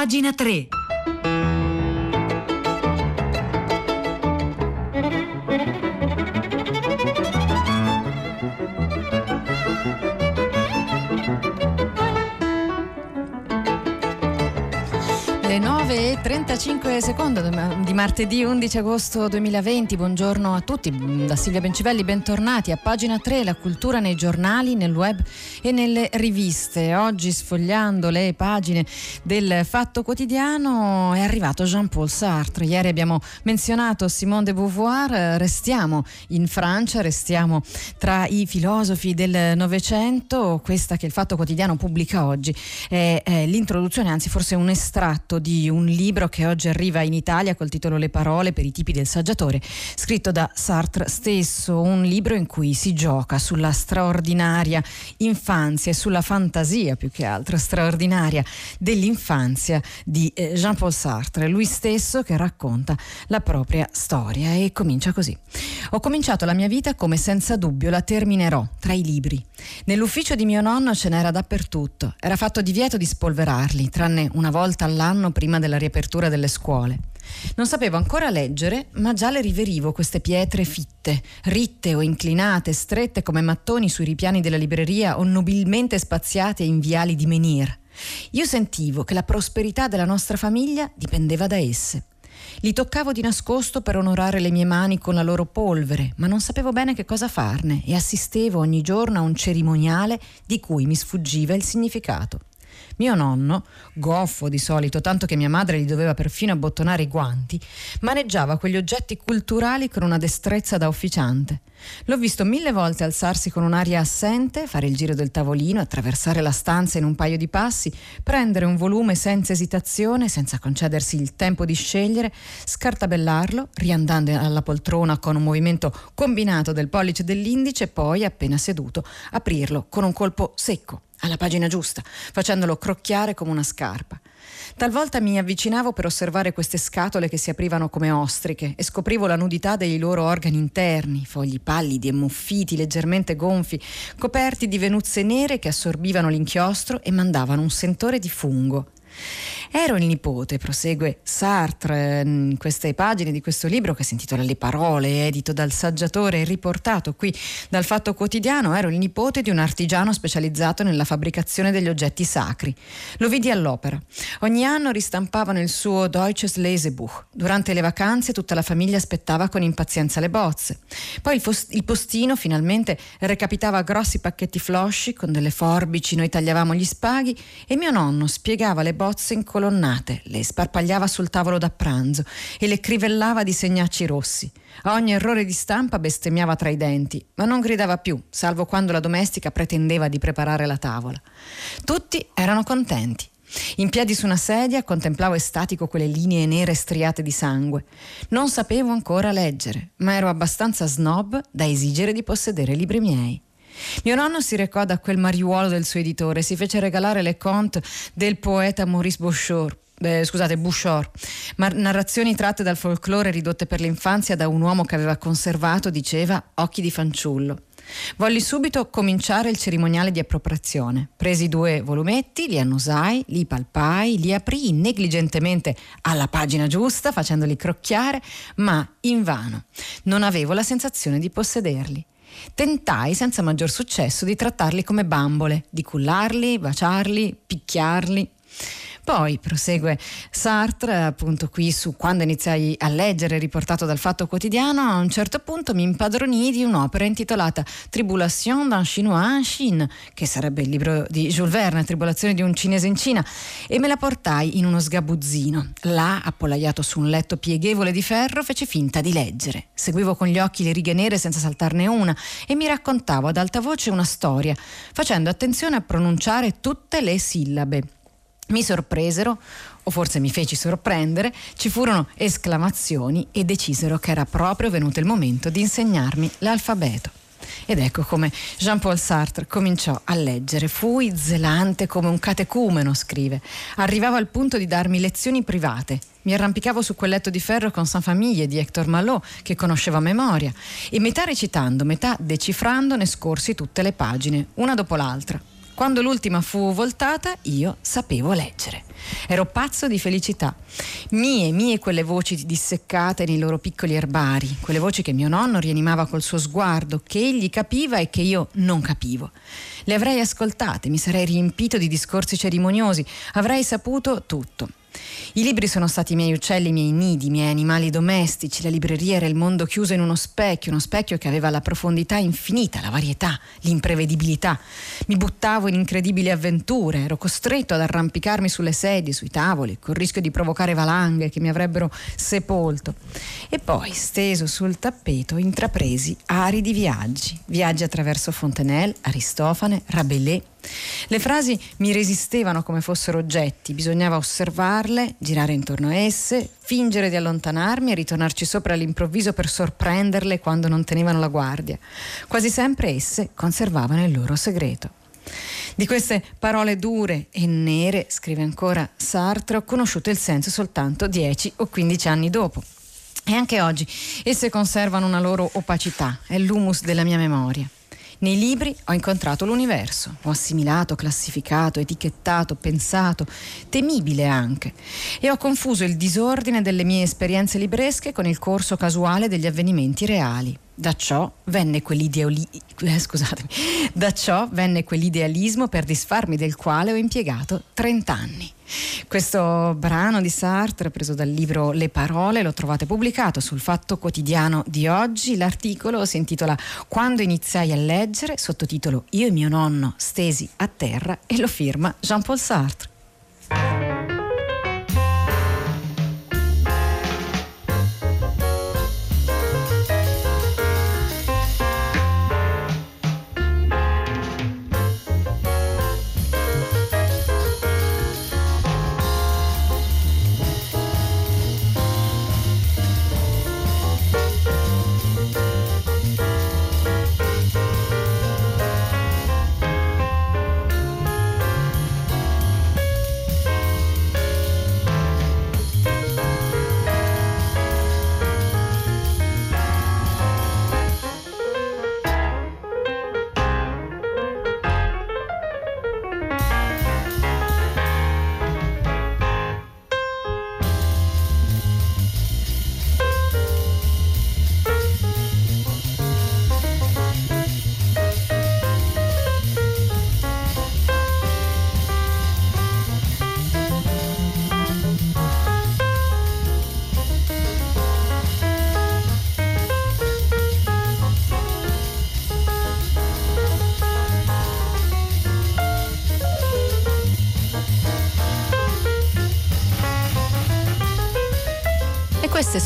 pagina 3. 35 secondi di martedì 11 agosto 2020. Buongiorno a tutti. Da Silvia Bencivelli, bentornati a pagina 3, la cultura nei giornali, nel web e nelle riviste. Oggi sfogliando le pagine del Fatto Quotidiano è arrivato Jean-Paul Sartre. Ieri abbiamo menzionato Simone de Beauvoir, restiamo in Francia, restiamo tra i filosofi del Novecento. Questa che il Fatto Quotidiano pubblica oggi è, è l'introduzione, anzi forse un estratto di un libro che oggi arriva in Italia col titolo Le parole per i tipi del saggiatore, scritto da Sartre stesso, un libro in cui si gioca sulla straordinaria infanzia e sulla fantasia più che altro straordinaria dell'infanzia di eh, Jean-Paul Sartre, lui stesso che racconta la propria storia e comincia così. Ho cominciato la mia vita come senza dubbio la terminerò tra i libri. Nell'ufficio di mio nonno ce n'era dappertutto, era fatto divieto di spolverarli, tranne una volta all'anno prima della riapertura delle scuole. Non sapevo ancora leggere, ma già le riverivo queste pietre fitte, ritte o inclinate, strette come mattoni sui ripiani della libreria o nobilmente spaziate in viali di menhir. Io sentivo che la prosperità della nostra famiglia dipendeva da esse. Li toccavo di nascosto per onorare le mie mani con la loro polvere, ma non sapevo bene che cosa farne e assistevo ogni giorno a un cerimoniale di cui mi sfuggiva il significato. Mio nonno, goffo di solito, tanto che mia madre gli doveva perfino abbottonare i guanti, maneggiava quegli oggetti culturali con una destrezza da officiante. L'ho visto mille volte alzarsi con un'aria assente, fare il giro del tavolino, attraversare la stanza in un paio di passi, prendere un volume senza esitazione, senza concedersi il tempo di scegliere, scartabellarlo, riandando alla poltrona con un movimento combinato del pollice e dell'indice, poi, appena seduto, aprirlo con un colpo secco alla pagina giusta, facendolo crocchiare come una scarpa. Talvolta mi avvicinavo per osservare queste scatole che si aprivano come ostriche e scoprivo la nudità dei loro organi interni, fogli pallidi e muffiti, leggermente gonfi, coperti di venuzze nere che assorbivano l'inchiostro e mandavano un sentore di fungo. Ero il nipote, prosegue Sartre in queste pagine di questo libro che si intitola Le parole, edito dal saggiatore e riportato qui dal Fatto Quotidiano, ero il nipote di un artigiano specializzato nella fabbricazione degli oggetti sacri. Lo vidi all'opera. Ogni anno ristampavano il suo Deutsches Lesebuch. Durante le vacanze tutta la famiglia aspettava con impazienza le bozze. Poi il, fos- il postino finalmente recapitava grossi pacchetti flosci con delle forbici, noi tagliavamo gli spaghi e mio nonno spiegava le bozze incolonnate, le sparpagliava sul tavolo da pranzo e le crivellava di segnacci rossi. A ogni errore di stampa bestemmiava tra i denti, ma non gridava più, salvo quando la domestica pretendeva di preparare la tavola. Tutti erano contenti. In piedi su una sedia contemplavo estatico quelle linee nere striate di sangue. Non sapevo ancora leggere, ma ero abbastanza snob da esigere di possedere libri miei. Mio nonno si recò da quel mariuolo del suo editore, si fece regalare le conte del poeta Maurice Bouchard. Eh, scusate, Bouchard, narrazioni tratte dal folklore ridotte per l'infanzia da un uomo che aveva conservato, diceva, occhi di fanciullo. Volli subito cominciare il cerimoniale di appropriazione. Presi due volumetti, li annusai, li palpai, li aprii negligentemente alla pagina giusta, facendoli crocchiare, ma invano. Non avevo la sensazione di possederli. Tentai senza maggior successo di trattarli come bambole, di cullarli, baciarli, picchiarli. Poi prosegue Sartre, appunto qui su quando iniziai a leggere, riportato dal Fatto Quotidiano, a un certo punto mi impadronii di un'opera intitolata Tribulation d'un Chinois en Chine, che sarebbe il libro di Jules Verne, Tribolazione di un cinese in Cina, e me la portai in uno sgabuzzino. Là, appollaiato su un letto pieghevole di ferro, fece finta di leggere. Seguivo con gli occhi le righe nere senza saltarne una e mi raccontavo ad alta voce una storia, facendo attenzione a pronunciare tutte le sillabe. Mi sorpresero, o forse mi feci sorprendere, ci furono esclamazioni e decisero che era proprio venuto il momento di insegnarmi l'alfabeto. Ed ecco come Jean-Paul Sartre cominciò a leggere. Fui zelante come un catecumeno, scrive. Arrivavo al punto di darmi lezioni private. Mi arrampicavo su quel letto di ferro con San Famiglie di Hector Malot, che conoscevo a memoria, e metà recitando, metà decifrando ne scorsi tutte le pagine, una dopo l'altra. Quando l'ultima fu voltata, io sapevo leggere. Ero pazzo di felicità. Mie, mie quelle voci disseccate nei loro piccoli erbari, quelle voci che mio nonno rianimava col suo sguardo, che egli capiva e che io non capivo. Le avrei ascoltate, mi sarei riempito di discorsi cerimoniosi, avrei saputo tutto. I libri sono stati i miei uccelli, i miei nidi, i miei animali domestici, la libreria era il mondo chiuso in uno specchio, uno specchio che aveva la profondità infinita, la varietà, l'imprevedibilità. Mi buttavo in incredibili avventure, ero costretto ad arrampicarmi sulle sedie, sui tavoli, col rischio di provocare valanghe che mi avrebbero sepolto. E poi, steso sul tappeto, intrapresi aridi viaggi, viaggi attraverso Fontenelle, Aristofane, Rabelais, le frasi mi resistevano come fossero oggetti, bisognava osservarle, girare intorno a esse, fingere di allontanarmi e ritornarci sopra all'improvviso per sorprenderle quando non tenevano la guardia. Quasi sempre esse conservavano il loro segreto. Di queste parole dure e nere, scrive ancora Sartre, ho conosciuto il senso soltanto 10 o 15 anni dopo. E anche oggi esse conservano una loro opacità, è l'humus della mia memoria. Nei libri ho incontrato l'universo, ho assimilato, classificato, etichettato, pensato, temibile anche, e ho confuso il disordine delle mie esperienze libresche con il corso casuale degli avvenimenti reali. Da ciò, quell'ideoli- eh, da ciò venne quell'idealismo per disfarmi del quale ho impiegato 30 anni. Questo brano di Sartre, preso dal libro Le parole, lo trovate pubblicato sul Fatto Quotidiano di oggi. L'articolo si intitola Quando iniziai a leggere, sottotitolo Io e mio nonno stesi a terra e lo firma Jean-Paul Sartre.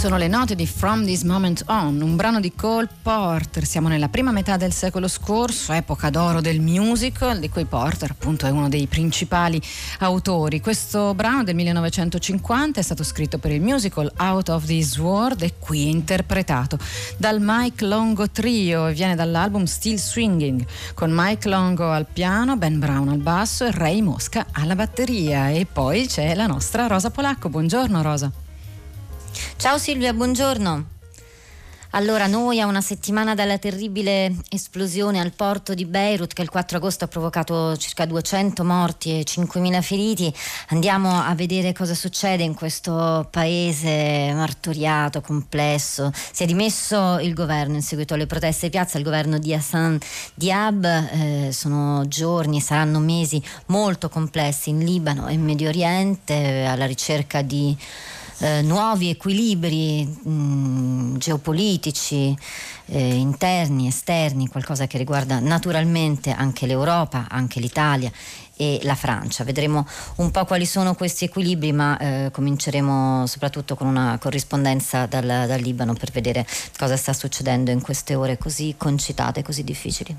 Sono le note di From This Moment On, un brano di Cole Porter. Siamo nella prima metà del secolo scorso, epoca d'oro del musical, di cui Porter appunto è uno dei principali autori. Questo brano del 1950 è stato scritto per il musical Out of This World e qui interpretato dal Mike Longo Trio e viene dall'album Still Swinging, con Mike Longo al piano, Ben Brown al basso e Ray Mosca alla batteria. E poi c'è la nostra Rosa Polacco. Buongiorno Rosa. Ciao Silvia, buongiorno. Allora, noi a una settimana dalla terribile esplosione al porto di Beirut che il 4 agosto ha provocato circa 200 morti e 5.000 feriti, andiamo a vedere cosa succede in questo paese martoriato, complesso. Si è dimesso il governo in seguito alle proteste di piazza, il governo di Hassan Diab. Eh, sono giorni, saranno mesi molto complessi in Libano e in Medio Oriente alla ricerca di eh, nuovi equilibri mh, mm, geopolitici eh, interni, esterni, qualcosa che riguarda naturalmente anche l'Europa, anche l'Italia e la Francia. Vedremo un po' quali sono questi equilibri, ma eh, cominceremo soprattutto con una corrispondenza dal, dal Libano per vedere cosa sta succedendo in queste ore così concitate, così difficili.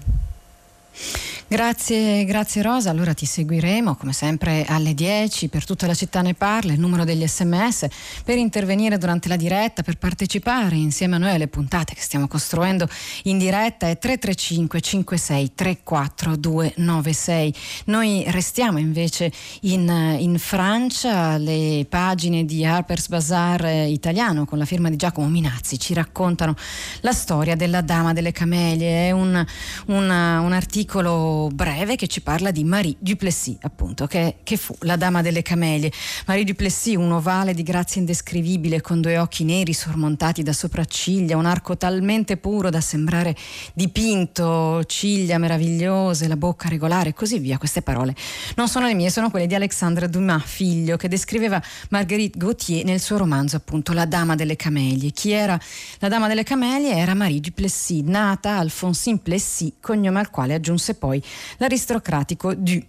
Grazie, grazie Rosa, allora ti seguiremo come sempre alle 10 per tutta la città ne parla, il numero degli sms per intervenire durante la diretta, per partecipare insieme a noi alle puntate che stiamo costruendo in diretta è 335 56 34 296. Noi restiamo invece in, in Francia, le pagine di Harper's Bazaar italiano con la firma di Giacomo Minazzi. Ci raccontano la storia della Dama delle Camelie, è un, un, un articolo breve che ci parla di Marie Duplessis, appunto, che, che fu la dama delle camelie. Marie Duplessis, un ovale di grazia indescrivibile, con due occhi neri sormontati da sopracciglia, un arco talmente puro da sembrare dipinto, ciglia meravigliose, la bocca regolare e così via. Queste parole non sono le mie, sono quelle di Alexandre Dumas, figlio, che descriveva Marguerite Gauthier nel suo romanzo, appunto, La dama delle camelie. Chi era la dama delle camelie? Era Marie Duplessis, nata Alphonsine Plessis, cognome al quale aggiunse poi l'aristocratico Du.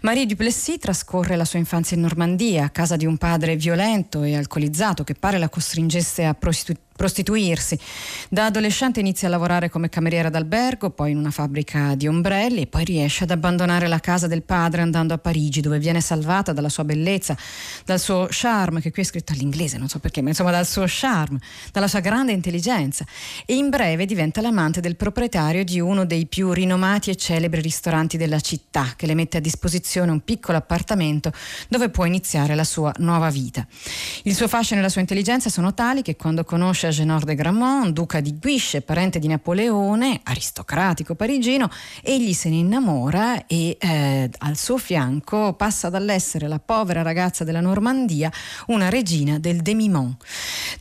Marie Duplessis trascorre la sua infanzia in Normandia, a casa di un padre violento e alcolizzato che pare la costringesse a prostituire prostituirsi. Da adolescente inizia a lavorare come cameriera d'albergo, poi in una fabbrica di ombrelli e poi riesce ad abbandonare la casa del padre andando a Parigi dove viene salvata dalla sua bellezza, dal suo charme, che qui è scritto all'inglese, non so perché, ma insomma dal suo charme, dalla sua grande intelligenza e in breve diventa l'amante del proprietario di uno dei più rinomati e celebri ristoranti della città che le mette a disposizione un piccolo appartamento dove può iniziare la sua nuova vita. Il suo fascino e la sua intelligenza sono tali che quando conosce Agenor de Gramont, duca di Guiche, parente di Napoleone, aristocratico parigino, egli se ne innamora e eh, al suo fianco passa dall'essere la povera ragazza della Normandia una regina del Demimont.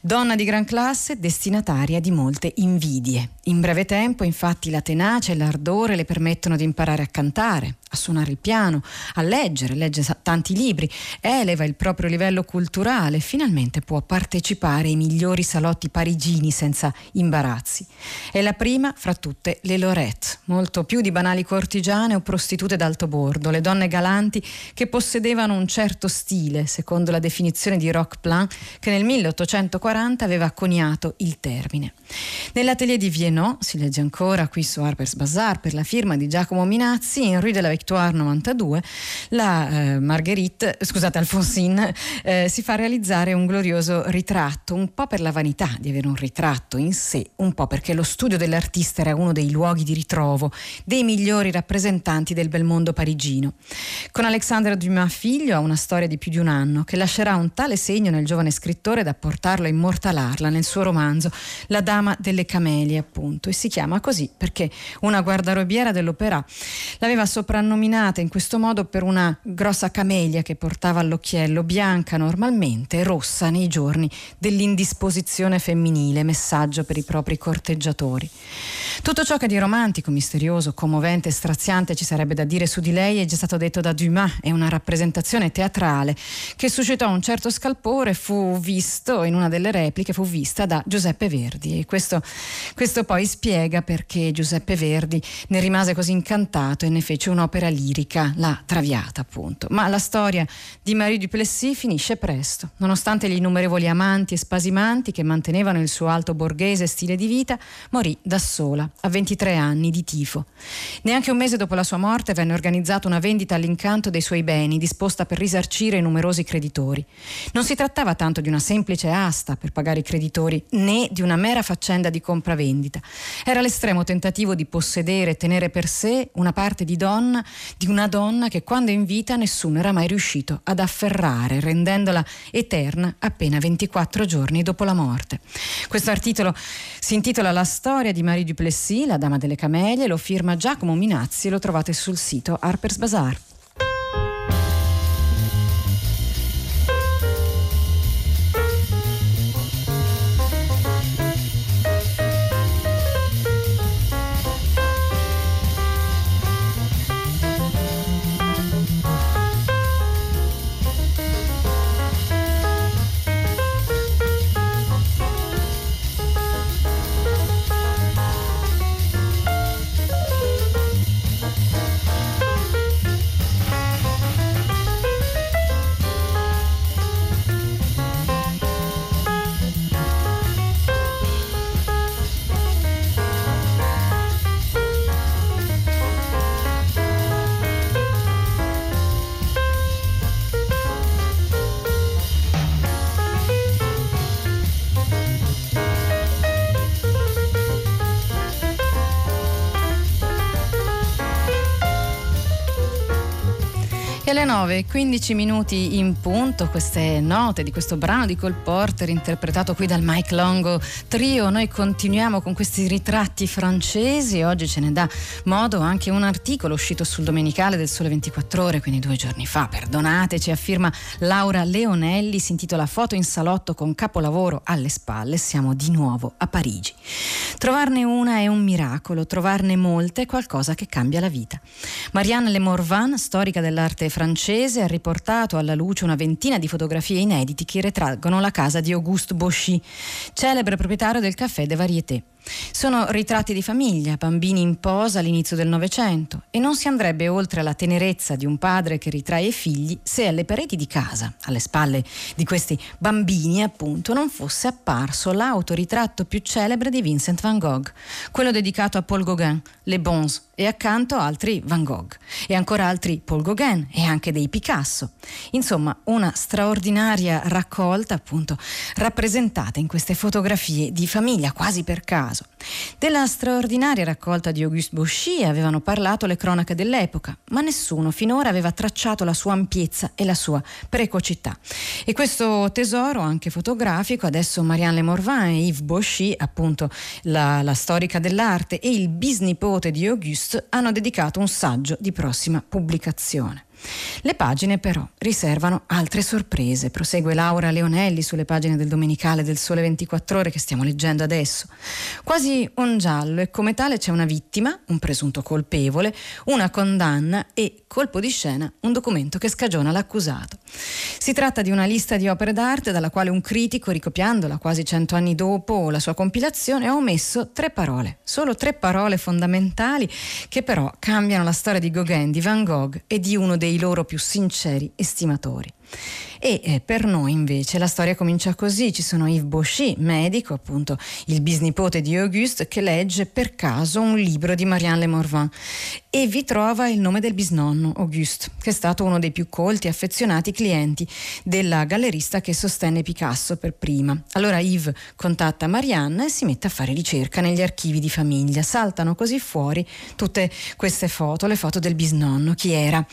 Donna di gran classe, destinataria di molte invidie. In breve tempo, infatti, la tenacia e l'ardore le permettono di imparare a cantare, a suonare il piano, a leggere, legge tanti libri, eleva il proprio livello culturale finalmente può partecipare ai migliori salotti parigini senza imbarazzi. È la prima fra tutte le Lorette, molto più di banali cortigiane o prostitute d'alto bordo, le donne galanti che possedevano un certo stile, secondo la definizione di Roqueplan, che nel 1840 aveva coniato il termine. Nell'atelier di Vienno, si legge ancora qui su Harper's Bazaar per la firma di Giacomo Minazzi, in Rue de la Victoire 92, la eh, Marguerite, scusate, Alfonsine, eh, si fa realizzare un glorioso ritratto, un po' per la vanità di avere un ritratto in sé, un po' perché lo studio dell'artista era uno dei luoghi di ritrovo dei migliori rappresentanti del bel mondo parigino. Con Alexandre Dumas figlio ha una storia di più di un anno che lascerà un tale segno nel giovane scrittore da portarlo a immortalarla nel suo romanzo La dama delle camelie, appunto, e si chiama così perché una guardarobiera dell'opera l'aveva soprannominata nominata in questo modo per una grossa camelia che portava all'occhiello, bianca normalmente e rossa nei giorni dell'indisposizione femminile, messaggio per i propri corteggiatori. Tutto ciò che di romantico, misterioso, commovente e straziante ci sarebbe da dire su di lei è già stato detto da Dumas, è una rappresentazione teatrale che suscitò un certo scalpore, fu visto in una delle repliche, fu vista da Giuseppe Verdi e questo, questo poi spiega perché Giuseppe Verdi ne rimase così incantato e ne fece un'opera lirica, la Traviata appunto. Ma la storia di Marie Duplessis finisce presto. Nonostante gli innumerevoli amanti e spasimanti che mantenevano il suo alto borghese stile di vita, morì da sola, a 23 anni, di tifo. Neanche un mese dopo la sua morte venne organizzata una vendita all'incanto dei suoi beni, disposta per risarcire i numerosi creditori. Non si trattava tanto di una semplice asta per pagare i creditori, né di una mera faccenda di compravendita. Era l'estremo tentativo di possedere e tenere per sé una parte di donna di una donna che quando in vita nessuno era mai riuscito ad afferrare, rendendola eterna appena 24 giorni dopo la morte. Questo articolo si intitola La storia di Marie Duplessis, la dama delle camelie, lo firma Giacomo Minazzi e lo trovate sul sito Harper's Bazaar. E alle 9, 15 minuti in punto, queste note di questo brano di Cole Porter interpretato qui dal Mike Longo Trio. Noi continuiamo con questi ritratti francesi. Oggi ce ne dà modo anche un articolo uscito sul Domenicale del Sole 24 Ore, quindi due giorni fa. Perdonateci, affirma Laura Leonelli. Si intitola Foto in salotto con capolavoro alle spalle. Siamo di nuovo a Parigi. Trovarne una è un miracolo, trovarne molte è qualcosa che cambia la vita. Marianne Le Morvan, storica dell'arte francese, francese ha riportato alla luce una ventina di fotografie inediti che ritraggono la casa di Auguste Bauchy, celebre proprietario del caffè de Variété. Sono ritratti di famiglia, bambini in posa all'inizio del Novecento e non si andrebbe oltre alla tenerezza di un padre che ritrae figli se alle pareti di casa, alle spalle di questi bambini appunto, non fosse apparso l'autoritratto più celebre di Vincent van Gogh, quello dedicato a Paul Gauguin, Le Bons, e accanto altri Van Gogh e ancora altri Paul Gauguin e anche dei Picasso. Insomma, una straordinaria raccolta appunto rappresentata in queste fotografie di famiglia quasi per caso. Della straordinaria raccolta di Auguste Bauchy avevano parlato le cronache dell'epoca, ma nessuno finora aveva tracciato la sua ampiezza e la sua precocità. E questo tesoro, anche fotografico, adesso Marianne Le Morvan e Yves Bauchy, appunto la, la storica dell'arte, e il bisnipote di Auguste hanno dedicato un saggio di prossima pubblicazione. Le pagine però riservano altre sorprese, prosegue Laura Leonelli sulle pagine del Domenicale del Sole 24 ore che stiamo leggendo adesso. Quasi un giallo e come tale c'è una vittima, un presunto colpevole, una condanna e, colpo di scena, un documento che scagiona l'accusato. Si tratta di una lista di opere d'arte dalla quale un critico, ricopiandola quasi cento anni dopo la sua compilazione, ha omesso tre parole, solo tre parole fondamentali che però cambiano la storia di Gauguin, di Van Gogh e di uno dei dei loro più sinceri estimatori. E eh, per noi invece la storia comincia così, ci sono Yves Bauchy, medico, appunto il bisnipote di Auguste, che legge per caso un libro di Marianne Le Morvan e vi trova il nome del bisnonno, Auguste, che è stato uno dei più colti e affezionati clienti della gallerista che sostenne Picasso per prima. Allora Yves contatta Marianne e si mette a fare ricerca negli archivi di famiglia. Saltano così fuori tutte queste foto, le foto del bisnonno. Chi era?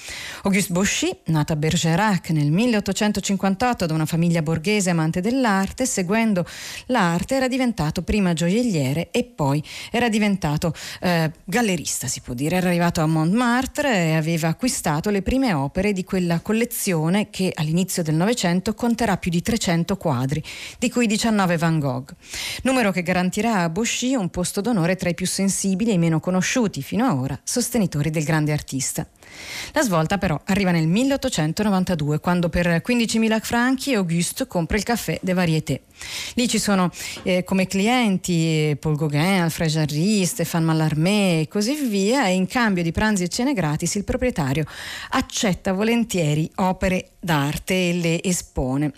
Auguste Bauchy, nata a Bergerac nel 1800 1958 da una famiglia borghese amante dell'arte, seguendo l'arte era diventato prima gioielliere e poi era diventato eh, gallerista, si può dire. Era arrivato a Montmartre e aveva acquistato le prime opere di quella collezione che all'inizio del Novecento conterà più di 300 quadri, di cui 19 Van Gogh. Numero che garantirà a Bauchy un posto d'onore tra i più sensibili e i meno conosciuti fino ad ora sostenitori del grande artista. La svolta però arriva nel 1892 quando per 15.000 franchi Auguste compra il caffè de Variété. Lì ci sono eh, come clienti eh, Paul Gauguin, Alfred Jarry, Stéphane Mallarmé e così via e in cambio di pranzi e cene gratis il proprietario accetta volentieri opere d'arte e le espone.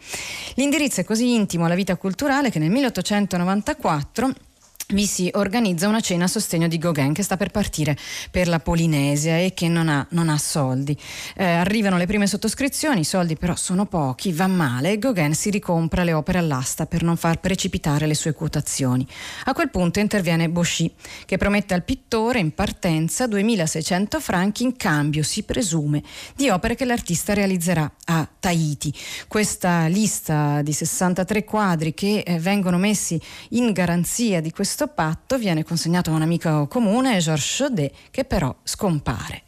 L'indirizzo è così intimo alla vita culturale che nel 1894 vi si organizza una cena a sostegno di Gauguin che sta per partire per la Polinesia e che non ha, non ha soldi. Eh, arrivano le prime sottoscrizioni, i soldi però sono pochi, va male e Gauguin si ricompra le opere all'asta per non far precipitare le sue quotazioni. A quel punto interviene Bauchy che promette al pittore in partenza 2600 franchi in cambio, si presume, di opere che l'artista realizzerà a Tahiti. Questa lista di 63 quadri che eh, vengono messi in garanzia di questo questo patto viene consegnato a un amico comune, Georges Chaudet, che però scompare.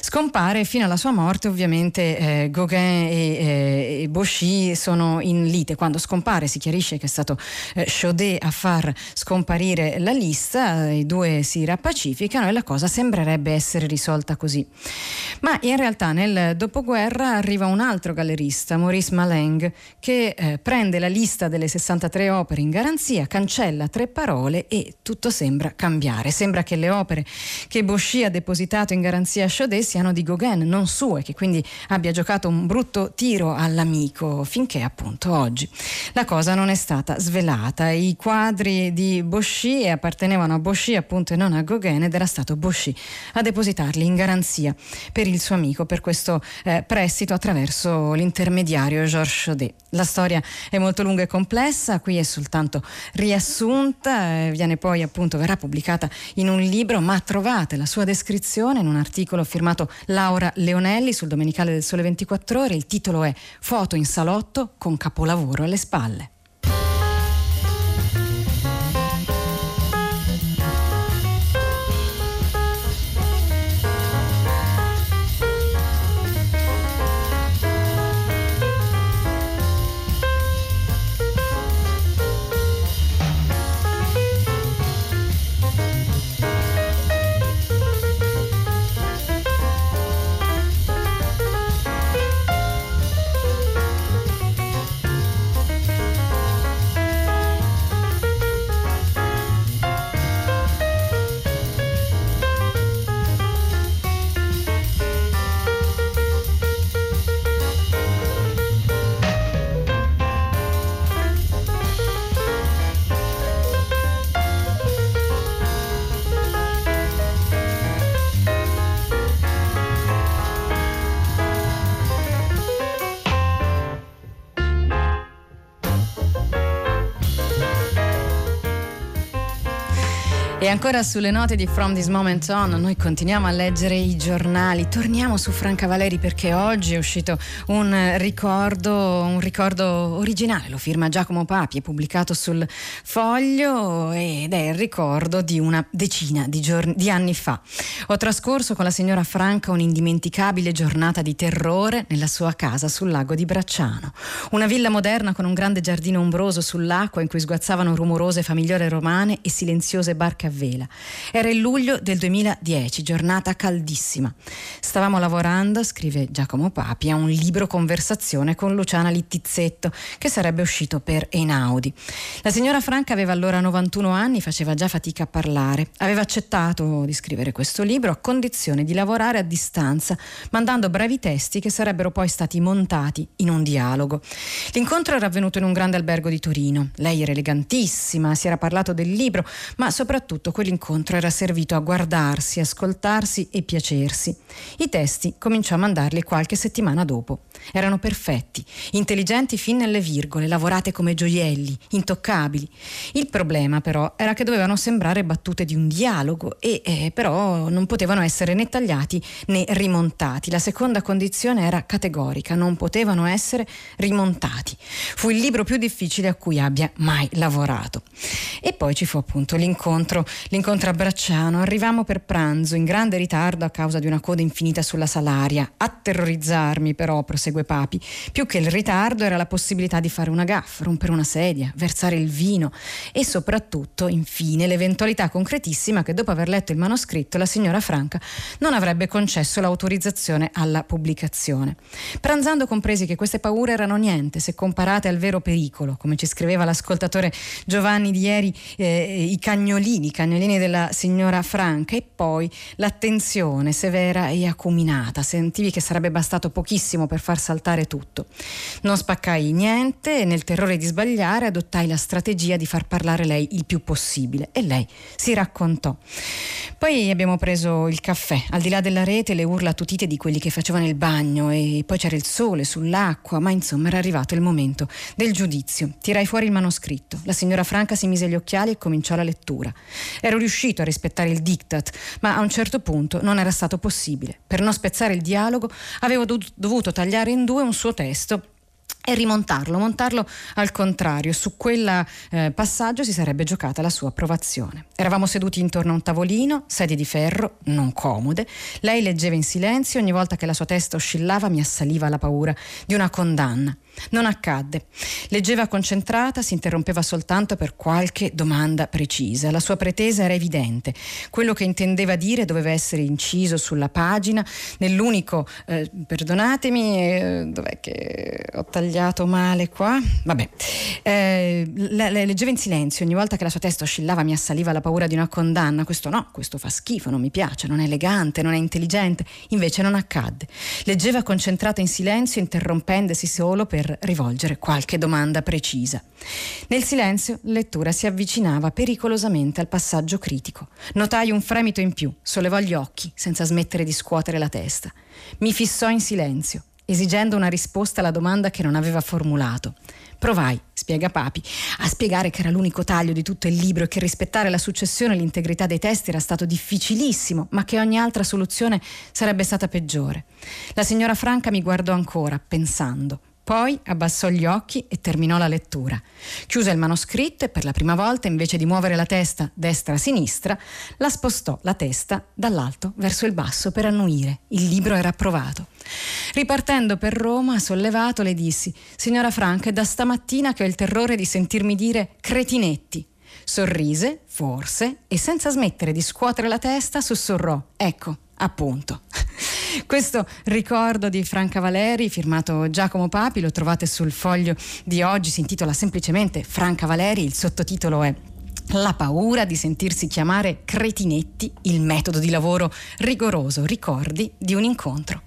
Scompare fino alla sua morte, ovviamente eh, Gauguin e, eh, e Bauchy sono in lite. Quando scompare si chiarisce che è stato eh, Chaudet a far scomparire la lista, i due si rappacificano e la cosa sembrerebbe essere risolta così. Ma in realtà nel dopoguerra arriva un altro gallerista, Maurice Maleng, che eh, prende la lista delle 63 opere in garanzia, cancella tre parole e tutto sembra cambiare. Sembra che le opere che Bauchy ha depositato in garanzia a Chaudet siano di Gauguin, non sue, che quindi abbia giocato un brutto tiro all'amico finché appunto oggi la cosa non è stata svelata. I quadri di Bauchy appartenevano a Bauchy appunto e non a Gauguin ed era stato Bauchy a depositarli in garanzia per il suo amico per questo eh, prestito attraverso l'intermediario Georges Chaudet. La storia è molto lunga e complessa, qui è soltanto riassunta eh, viene poi appunto, verrà pubblicata in un libro, ma trovate la sua descrizione in un articolo firmato Laura Leonelli sul Domenicale del Sole 24 Ore. Il titolo è Foto in salotto con capolavoro alle spalle. E ancora sulle note di From This Moment On, noi continuiamo a leggere i giornali. Torniamo su Franca Valeri perché oggi è uscito un ricordo, un ricordo originale, lo firma Giacomo Papi, è pubblicato sul foglio ed è il ricordo di una decina di, giorni, di anni fa. Ho trascorso con la signora Franca un'indimenticabile giornata di terrore nella sua casa sul lago di Bracciano. Una villa moderna con un grande giardino ombroso sull'acqua in cui sguazzavano rumorose famigliole romane e silenziose barche a vela. Era il luglio del 2010, giornata caldissima. Stavamo lavorando, scrive Giacomo Papi, a un libro conversazione con Luciana Littizzetto, che sarebbe uscito per Einaudi. La signora Franca aveva allora 91 anni, faceva già fatica a parlare. Aveva accettato di scrivere questo libro a condizione di lavorare a distanza, mandando brevi testi che sarebbero poi stati montati in un dialogo. L'incontro era avvenuto in un grande albergo di Torino. Lei era elegantissima, si era parlato del libro, ma soprattutto tutto quell'incontro era servito a guardarsi, ascoltarsi e piacersi. I testi cominciò a mandarli qualche settimana dopo. Erano perfetti, intelligenti fin nelle virgole, lavorate come gioielli, intoccabili. Il problema però era che dovevano sembrare battute di un dialogo e eh, però non potevano essere né tagliati né rimontati. La seconda condizione era categorica, non potevano essere rimontati. Fu il libro più difficile a cui abbia mai lavorato. E poi ci fu appunto l'incontro l'incontro a Bracciano. Arrivammo per pranzo, in grande ritardo a causa di una coda infinita sulla salaria. A terrorizzarmi però, prosegue Papi, più che il ritardo era la possibilità di fare una gaffa, rompere una sedia, versare il vino e soprattutto, infine, l'eventualità concretissima che dopo aver letto il manoscritto la signora Franca non avrebbe concesso l'autorizzazione alla pubblicazione. Pranzando compresi che queste paure erano niente se comparate al vero pericolo, come ci scriveva l'ascoltatore Giovanni di ieri, eh, i cagnolini cagnolini della signora Franca e poi l'attenzione severa e acuminata. Sentivi che sarebbe bastato pochissimo per far saltare tutto. Non spaccai niente e nel terrore di sbagliare adottai la strategia di far parlare lei il più possibile e lei si raccontò. Poi abbiamo preso il caffè, al di là della rete le urla tutite di quelli che facevano il bagno e poi c'era il sole sull'acqua, ma insomma era arrivato il momento del giudizio. Tirai fuori il manoscritto. La signora Franca si mise gli occhiali e cominciò la lettura. Ero riuscito a rispettare il diktat, ma a un certo punto non era stato possibile. Per non spezzare il dialogo avevo dovuto tagliare in due un suo testo e rimontarlo, montarlo al contrario. Su quel eh, passaggio si sarebbe giocata la sua approvazione. Eravamo seduti intorno a un tavolino, sedie di ferro, non comode. Lei leggeva in silenzio, ogni volta che la sua testa oscillava mi assaliva la paura di una condanna. Non accadde. Leggeva concentrata, si interrompeva soltanto per qualche domanda precisa. La sua pretesa era evidente. Quello che intendeva dire doveva essere inciso sulla pagina, nell'unico, eh, perdonatemi, eh, dov'è che ho tagliato male qua? Vabbè. Eh, le, le leggeva in silenzio, ogni volta che la sua testa oscillava mi assaliva la paura di una condanna. Questo no, questo fa schifo, non mi piace, non è elegante, non è intelligente. Invece non accadde. Leggeva concentrata in silenzio, interrompendosi solo per rivolgere qualche domanda precisa. Nel silenzio, lettura si avvicinava pericolosamente al passaggio critico. Notai un fremito in più, sollevò gli occhi senza smettere di scuotere la testa. Mi fissò in silenzio, esigendo una risposta alla domanda che non aveva formulato. Provai, spiega Papi, a spiegare che era l'unico taglio di tutto il libro e che rispettare la successione e l'integrità dei testi era stato difficilissimo, ma che ogni altra soluzione sarebbe stata peggiore. La signora Franca mi guardò ancora, pensando. Poi abbassò gli occhi e terminò la lettura. Chiuse il manoscritto e per la prima volta, invece di muovere la testa destra-sinistra, la spostò la testa dall'alto verso il basso per annuire. Il libro era approvato. Ripartendo per Roma, sollevato, le dissi: Signora Franca, è da stamattina che ho il terrore di sentirmi dire cretinetti. Sorrise, forse, e senza smettere di scuotere la testa, sussurrò: Ecco, appunto. Questo ricordo di Franca Valeri, firmato Giacomo Papi, lo trovate sul foglio di oggi, si intitola semplicemente Franca Valeri, il sottotitolo è la paura di sentirsi chiamare cretinetti, il metodo di lavoro rigoroso, ricordi di un incontro.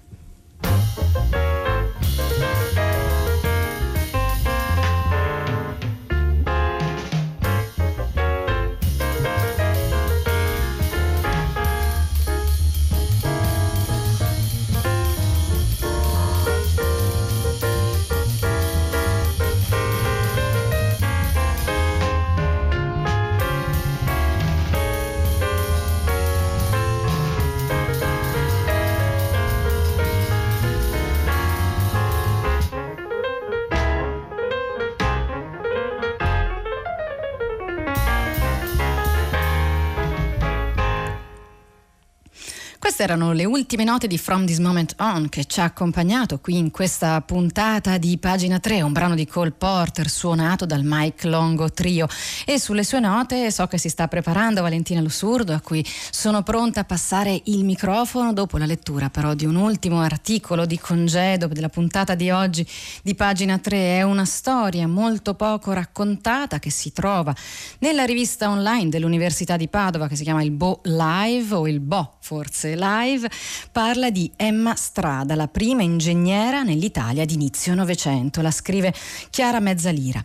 Queste erano le ultime note di From This Moment On che ci ha accompagnato qui in questa puntata di pagina 3, un brano di Cole Porter suonato dal Mike Longo Trio e sulle sue note so che si sta preparando Valentina Lussurdo a cui sono pronta a passare il microfono dopo la lettura però di un ultimo articolo di congedo della puntata di oggi di pagina 3. È una storia molto poco raccontata che si trova nella rivista online dell'Università di Padova che si chiama il Bo Live o il Bo forse Live parla di Emma Strada, la prima ingegnera nell'Italia di inizio Novecento. La scrive Chiara Mezzalira.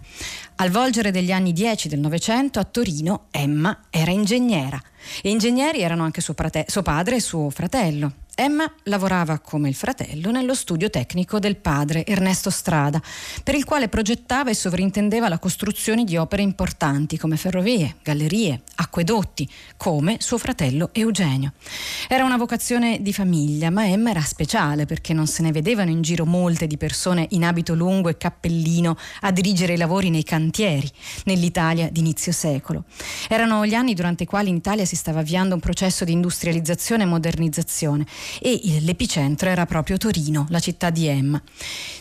Al volgere degli anni 10 del Novecento a Torino Emma era ingegnera e ingegneri erano anche suo, prate- suo padre e suo fratello. Emma lavorava come il fratello nello studio tecnico del padre Ernesto Strada, per il quale progettava e sovrintendeva la costruzione di opere importanti come ferrovie, gallerie, acquedotti, come suo fratello Eugenio. Era una vocazione di famiglia, ma Emma era speciale perché non se ne vedevano in giro molte di persone in abito lungo e cappellino a dirigere i lavori nei cantieri nell'Italia d'inizio secolo. Erano gli anni durante i quali in Italia si stava avviando un processo di industrializzazione e modernizzazione e l'epicentro era proprio Torino, la città di Emma.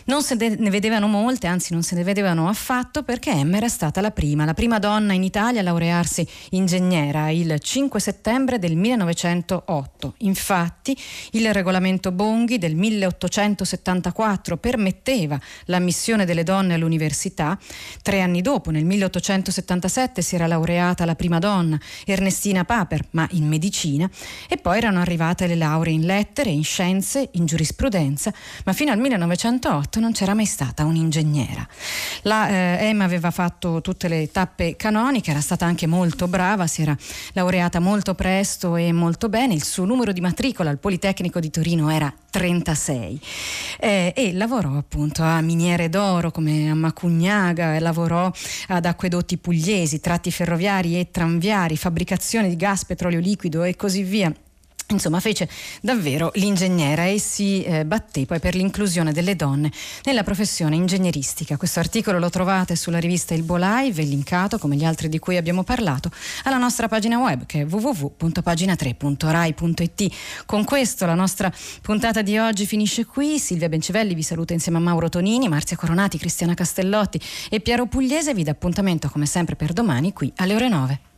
Non se ne vedevano molte, anzi non se ne vedevano affatto perché Emma era stata la prima, la prima donna in Italia a laurearsi ingegnera il 5 settembre del 1908. Infatti il regolamento Bonghi del 1874 permetteva l'ammissione delle donne all'università. Tre anni dopo, nel 1877, si era laureata la prima donna, Ernestina Paper, ma in medicina, e poi erano arrivate le lauree in lettere lettere, in scienze, in giurisprudenza, ma fino al 1908 non c'era mai stata un'ingegnera. La eh, Emma aveva fatto tutte le tappe canoniche, era stata anche molto brava, si era laureata molto presto e molto bene, il suo numero di matricola al Politecnico di Torino era 36 eh, e lavorò appunto a miniere d'oro come a Macugnaga, lavorò ad acquedotti pugliesi, tratti ferroviari e tranviari, fabbricazione di gas, petrolio liquido e così via. Insomma, fece davvero l'ingegnera e si eh, batté poi per l'inclusione delle donne nella professione ingegneristica. Questo articolo lo trovate sulla rivista Il Bo Live, linkato, come gli altri di cui abbiamo parlato, alla nostra pagina web che è www.pagina3.rai.it. Con questo la nostra puntata di oggi finisce qui. Silvia Bencivelli vi saluta insieme a Mauro Tonini, Marzia Coronati, Cristiana Castellotti e Piero Pugliese. Vi dà appuntamento come sempre per domani qui alle ore 9.